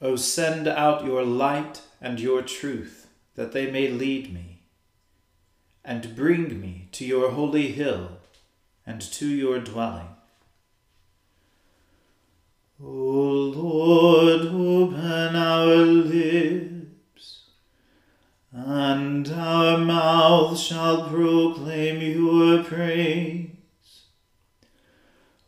O send out your light and your truth, that they may lead me, and bring me to your holy hill and to your dwelling. O Lord, open our lips, and our mouth shall proclaim your praise.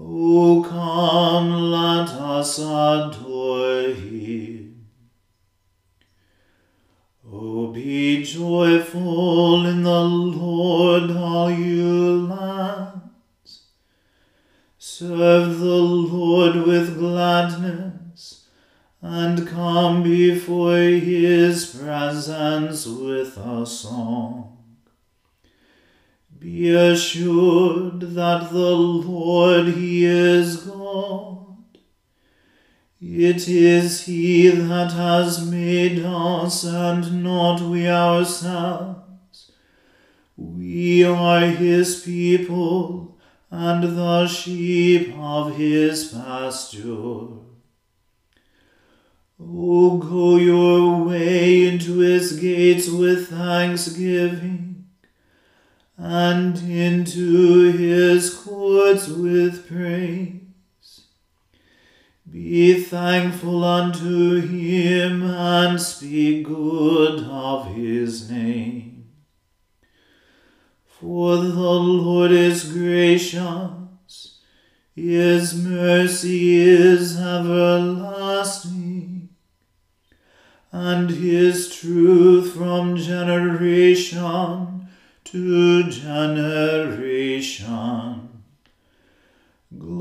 O come, let us adore him. O be joyful in the Lord, all you lands. Serve the Lord with gladness, and come before his presence with a song. Be assured that the Lord It is He that has made us and not we ourselves. We are His people and the sheep of His pasture. O go your way into His gates with thanksgiving and into his courts with praise. Be thankful unto him and speak good of his name. For the Lord is gracious, his mercy is everlasting, and his truth from generation to generation.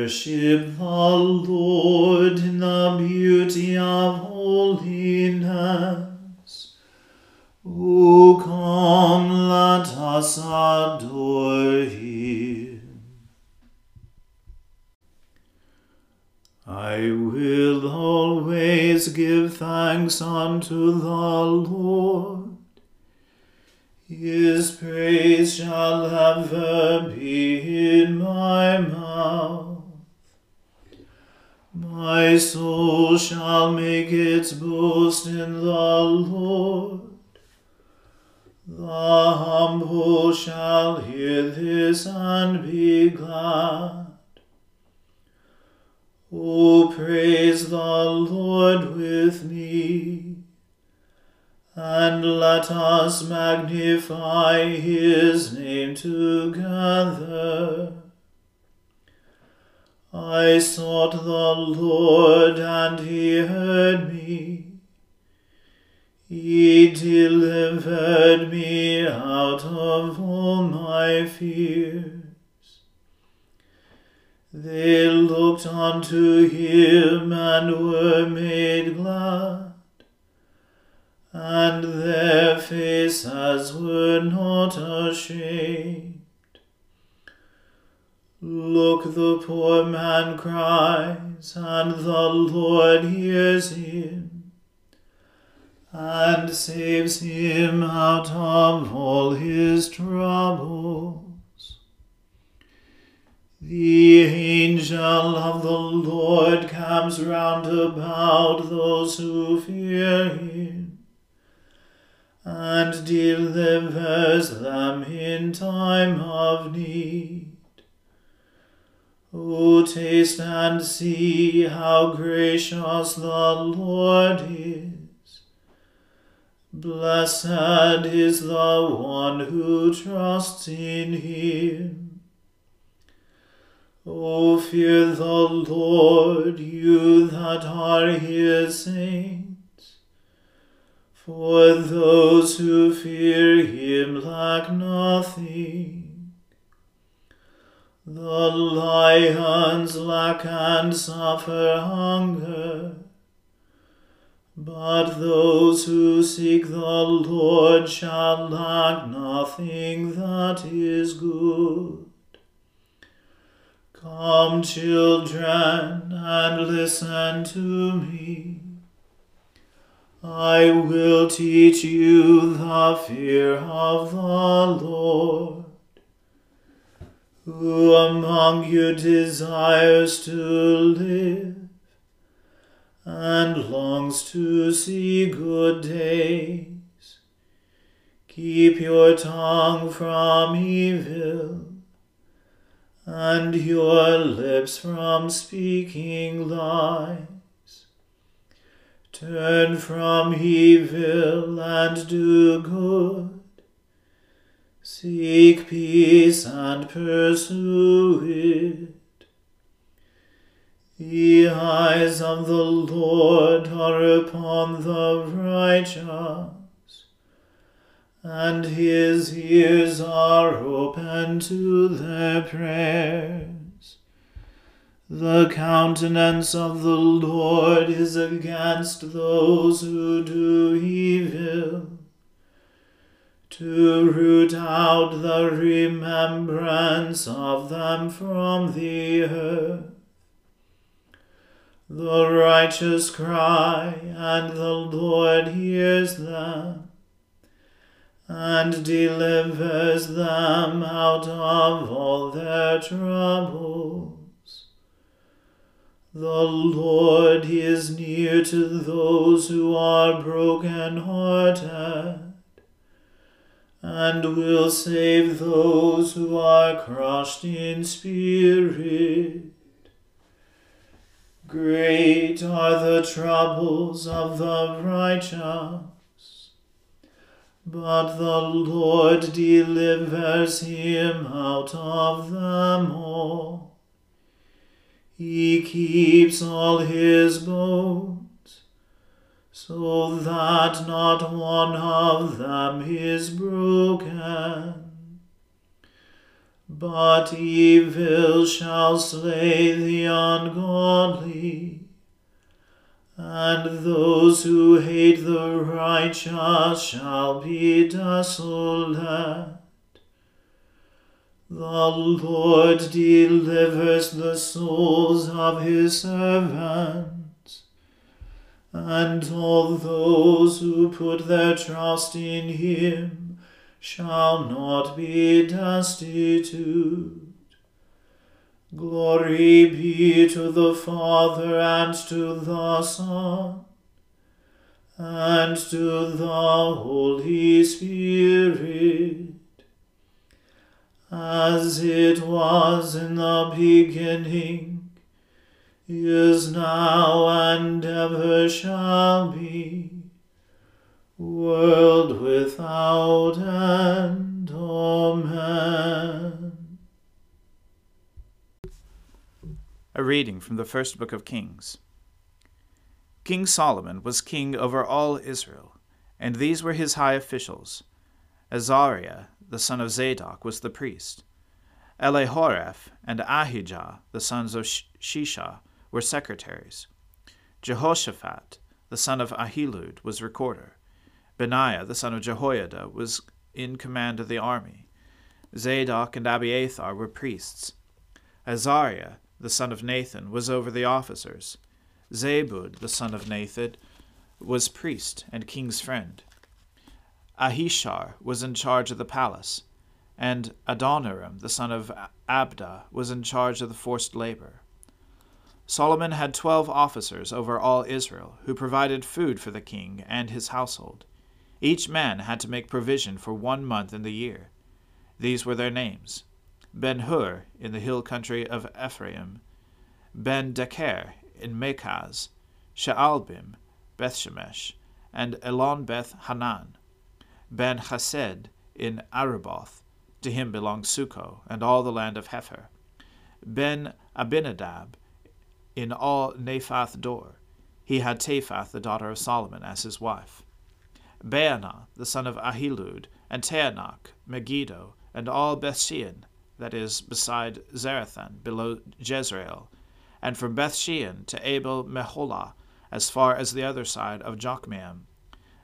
Worship the Lord in the beauty of holiness. O come, let us adore him. I will always give thanks unto the Lord. His praise shall ever be in my mouth. My soul shall make its boast in the Lord. The humble shall hear this and be glad. O praise the Lord with me and let us magnify his name together. I sought the Lord, and he heard me. He delivered me out of all my fears. They looked unto him and were made glad and their faces were not ashamed. Look, the poor man cries, and the Lord hears him, and saves him out of all his troubles. The angel of the Lord comes round about those who fear him, and delivers them in time of need. O taste and see how gracious the Lord is. Blessed is the one who trusts in him. O fear the Lord, you that are his saints. For those who fear him lack nothing. The lions lack and suffer hunger, but those who seek the Lord shall lack nothing that is good. Come, children, and listen to me. I will teach you the fear of the Lord. Who among you desires to live and longs to see good days? Keep your tongue from evil and your lips from speaking lies. Turn from evil and do good Seek peace and pursue it. The eyes of the Lord are upon the righteous, and his ears are open to their prayers. The countenance of the Lord is against those who do evil to root out the remembrance of them from the earth. The righteous cry, and the Lord hears them, and delivers them out of all their troubles. The Lord is near to those who are broken hearted and will save those who are crushed in spirit. Great are the troubles of the righteous, but the Lord delivers him out of them all. He keeps all his bones so that not one of them is broken. But evil shall slay the ungodly, and those who hate the righteous shall be desolate. The Lord delivers the souls of his servants and all those who put their trust in him shall not be destitute. Glory be to the Father and to the Son and to the Holy Spirit, as it was in the beginning is now and ever shall be, world without end. Amen. A reading from the first book of Kings. King Solomon was king over all Israel, and these were his high officials. Azariah, the son of Zadok, was the priest. Elihoreph and Ahijah, the sons of Shisha, were secretaries. Jehoshaphat, the son of Ahilud, was recorder. Benaiah, the son of Jehoiada, was in command of the army. Zadok and Abiathar were priests. Azariah, the son of Nathan, was over the officers. Zabud, the son of Nathan, was priest and king's friend. Ahishar was in charge of the palace, and Adoniram, the son of Abda, was in charge of the forced labor. Solomon had twelve officers over all Israel, who provided food for the king and his household. Each man had to make provision for one month in the year. These were their names Ben Hur in the hill country of Ephraim, Ben Deker in Makaz, Shaalbim, Bethshemesh, and Elon Beth Hanan, Ben Chesed in Arubboth, to him belonged Socoh and all the land of Hepher, Ben Abinadab in all Naphath Dor. He had Taphath the daughter of Solomon as his wife. Baanah the son of Ahilud, and Taanach, Megiddo, and all Bethshean, that is, beside Zarethan, below Jezreel, and from Bethshean to Abel Meholah, as far as the other side of Jokmeam,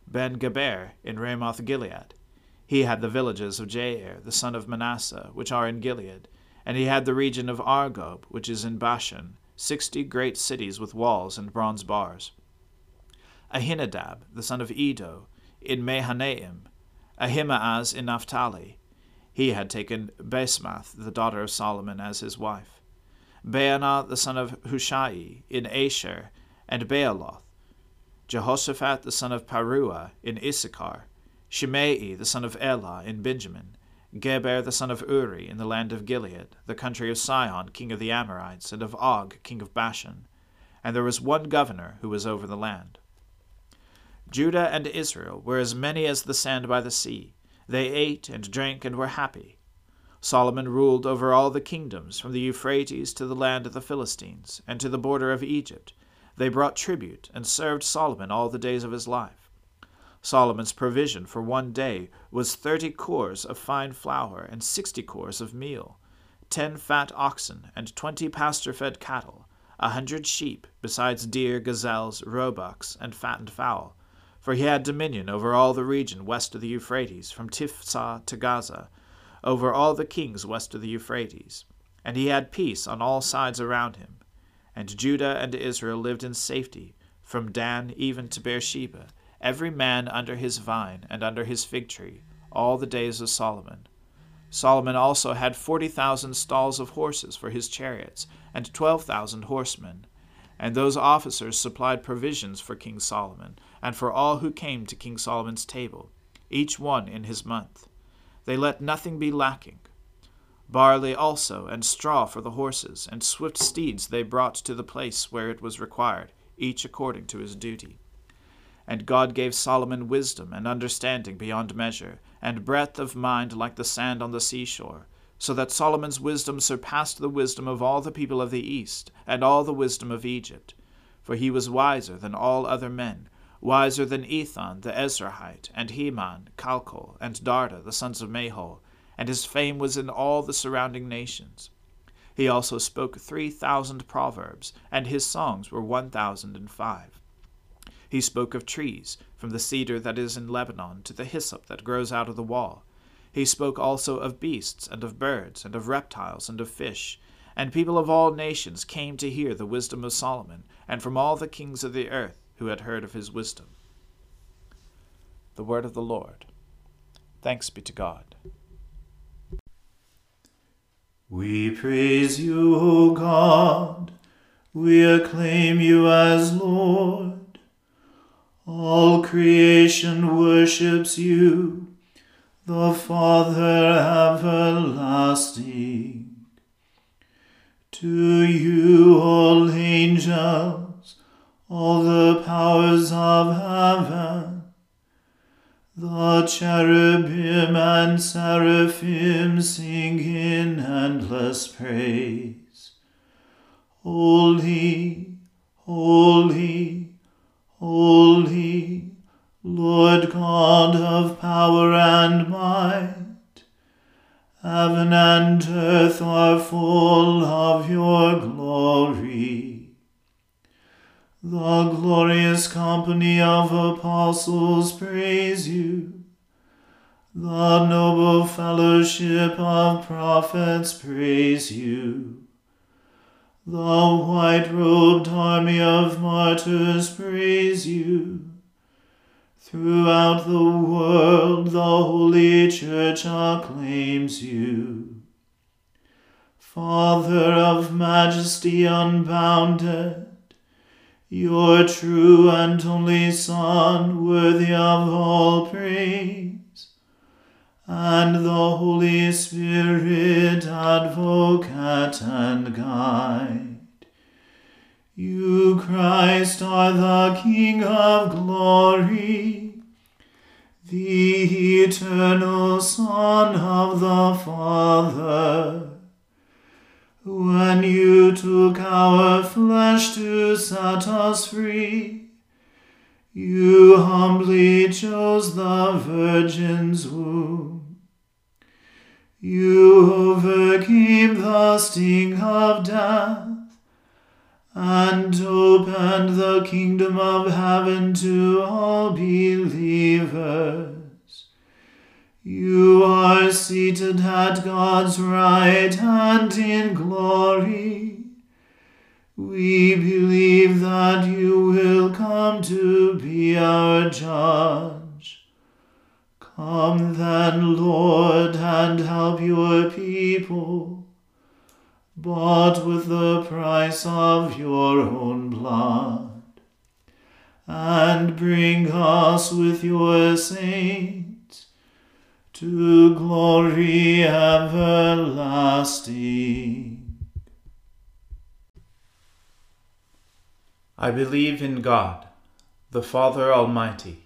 Ben Geber in Ramoth Gilead. He had the villages of Jair, the son of Manasseh, which are in Gilead, and he had the region of Argob, which is in Bashan, sixty great cities with walls and bronze bars. Ahinadab, the son of Iddo, in Mahanaim, Ahimaaz in Naphtali. He had taken Basemath, the daughter of Solomon, as his wife. Baanah, the son of Hushai, in Asher, and Baaloth. Jehoshaphat the son of Paruah, in Issachar, Shimei the son of Elah in Benjamin, Geber the son of Uri in the land of Gilead, the country of Sihon king of the Amorites, and of Og king of Bashan. And there was one governor who was over the land. Judah and Israel were as many as the sand by the sea. They ate and drank and were happy. Solomon ruled over all the kingdoms, from the Euphrates to the land of the Philistines, and to the border of Egypt, they brought tribute and served Solomon all the days of his life. Solomon's provision for one day was thirty cors of fine flour and sixty cors of meal, ten fat oxen and twenty pasture fed cattle, a hundred sheep, besides deer, gazelles, roebucks, and fattened fowl. For he had dominion over all the region west of the Euphrates, from Tiphsah to Gaza, over all the kings west of the Euphrates. And he had peace on all sides around him. And Judah and Israel lived in safety, from Dan even to Beersheba, every man under his vine and under his fig tree, all the days of Solomon. Solomon also had forty thousand stalls of horses for his chariots, and twelve thousand horsemen. And those officers supplied provisions for King Solomon, and for all who came to King Solomon's table, each one in his month. They let nothing be lacking barley also, and straw for the horses, and swift steeds they brought to the place where it was required, each according to his duty. And God gave Solomon wisdom and understanding beyond measure, and breadth of mind like the sand on the seashore, so that Solomon's wisdom surpassed the wisdom of all the people of the east, and all the wisdom of Egypt. For he was wiser than all other men, wiser than Ethan the Ezrahite, and Heman, Calcol, and Darda the sons of Mahol, and his fame was in all the surrounding nations. He also spoke three thousand proverbs, and his songs were one thousand and five. He spoke of trees, from the cedar that is in Lebanon to the hyssop that grows out of the wall. He spoke also of beasts, and of birds, and of reptiles, and of fish. And people of all nations came to hear the wisdom of Solomon, and from all the kings of the earth who had heard of his wisdom. The word of the Lord. Thanks be to God. We praise you, O God. We acclaim you as Lord. All creation worships you, the Father everlasting. To you, all angels, all the powers of heaven, the cherubim and seraphim sing in endless praise. Holy, holy, holy, Lord God of power and might. Heaven and earth are full of your glory. The glorious company of apostles praise you. The noble fellowship of prophets praise you. The white robed army of martyrs praise you. Throughout the world, the Holy Church acclaims you. Father of majesty unbounded, your true and only Son, worthy of all praise, and the Holy Spirit, advocate and guide. You, Christ, are the King of glory, the eternal Son of the Father when you took our flesh to set us free, you humbly chose the Virgin's womb. You overcame the sting of death and opened the kingdom of heaven to all believers. You are seated at God's right hand in glory. We believe that you will come to be our judge. Come then, Lord, and help your people, bought with the price of your own blood, and bring us with your saints to glory everlasting. I believe in God, the Father Almighty,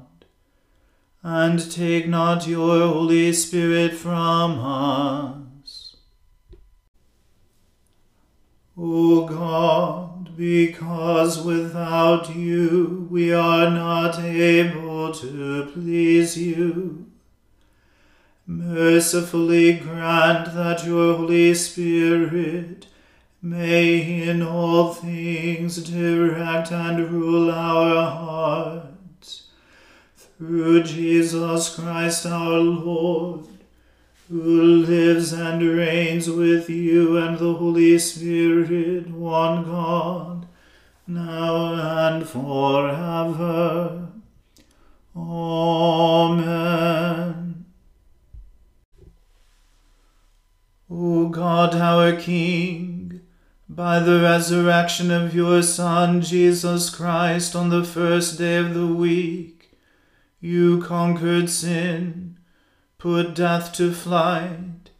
and take not your Holy Spirit from us. O God, because without you we are not able to please you. Mercifully grant that your Holy Spirit may in all things direct and rule our hearts. Through Jesus Christ our Lord, who lives and reigns with you and the Holy Spirit, one God, now and forever. Amen. O God, our King, by the resurrection of your Son, Jesus Christ, on the first day of the week, you conquered sin put death to flight,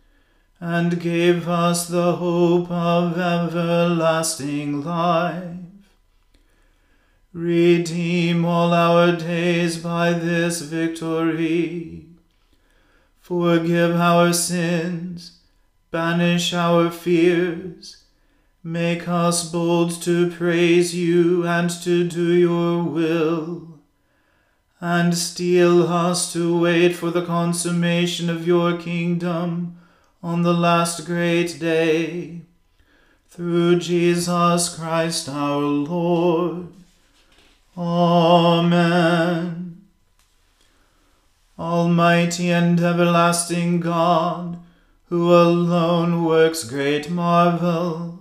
and gave us the hope of everlasting life. Redeem all our days by this victory. Forgive our sins, banish our fears, make us bold to praise you and to do your will and steel us to wait for the consummation of your kingdom on the last great day. Through Jesus Christ our Lord. Amen. Almighty and everlasting God, who alone works great marvels,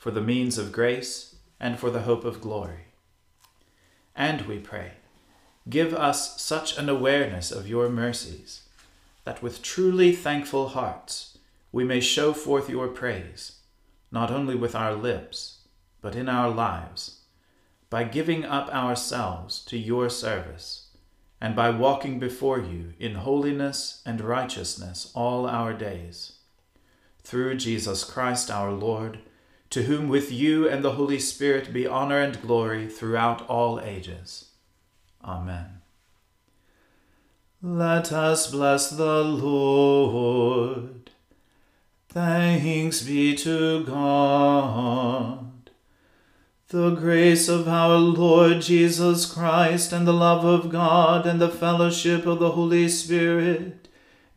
for the means of grace, and for the hope of glory. And we pray, give us such an awareness of your mercies, that with truly thankful hearts we may show forth your praise, not only with our lips, but in our lives, by giving up ourselves to your service, and by walking before you in holiness and righteousness all our days. Through Jesus Christ our Lord, to whom with you and the Holy Spirit be honor and glory throughout all ages. Amen. Let us bless the Lord. Thanks be to God. The grace of our Lord Jesus Christ and the love of God and the fellowship of the Holy Spirit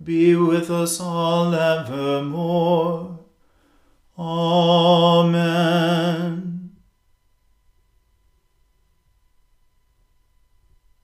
be with us all evermore. Amen.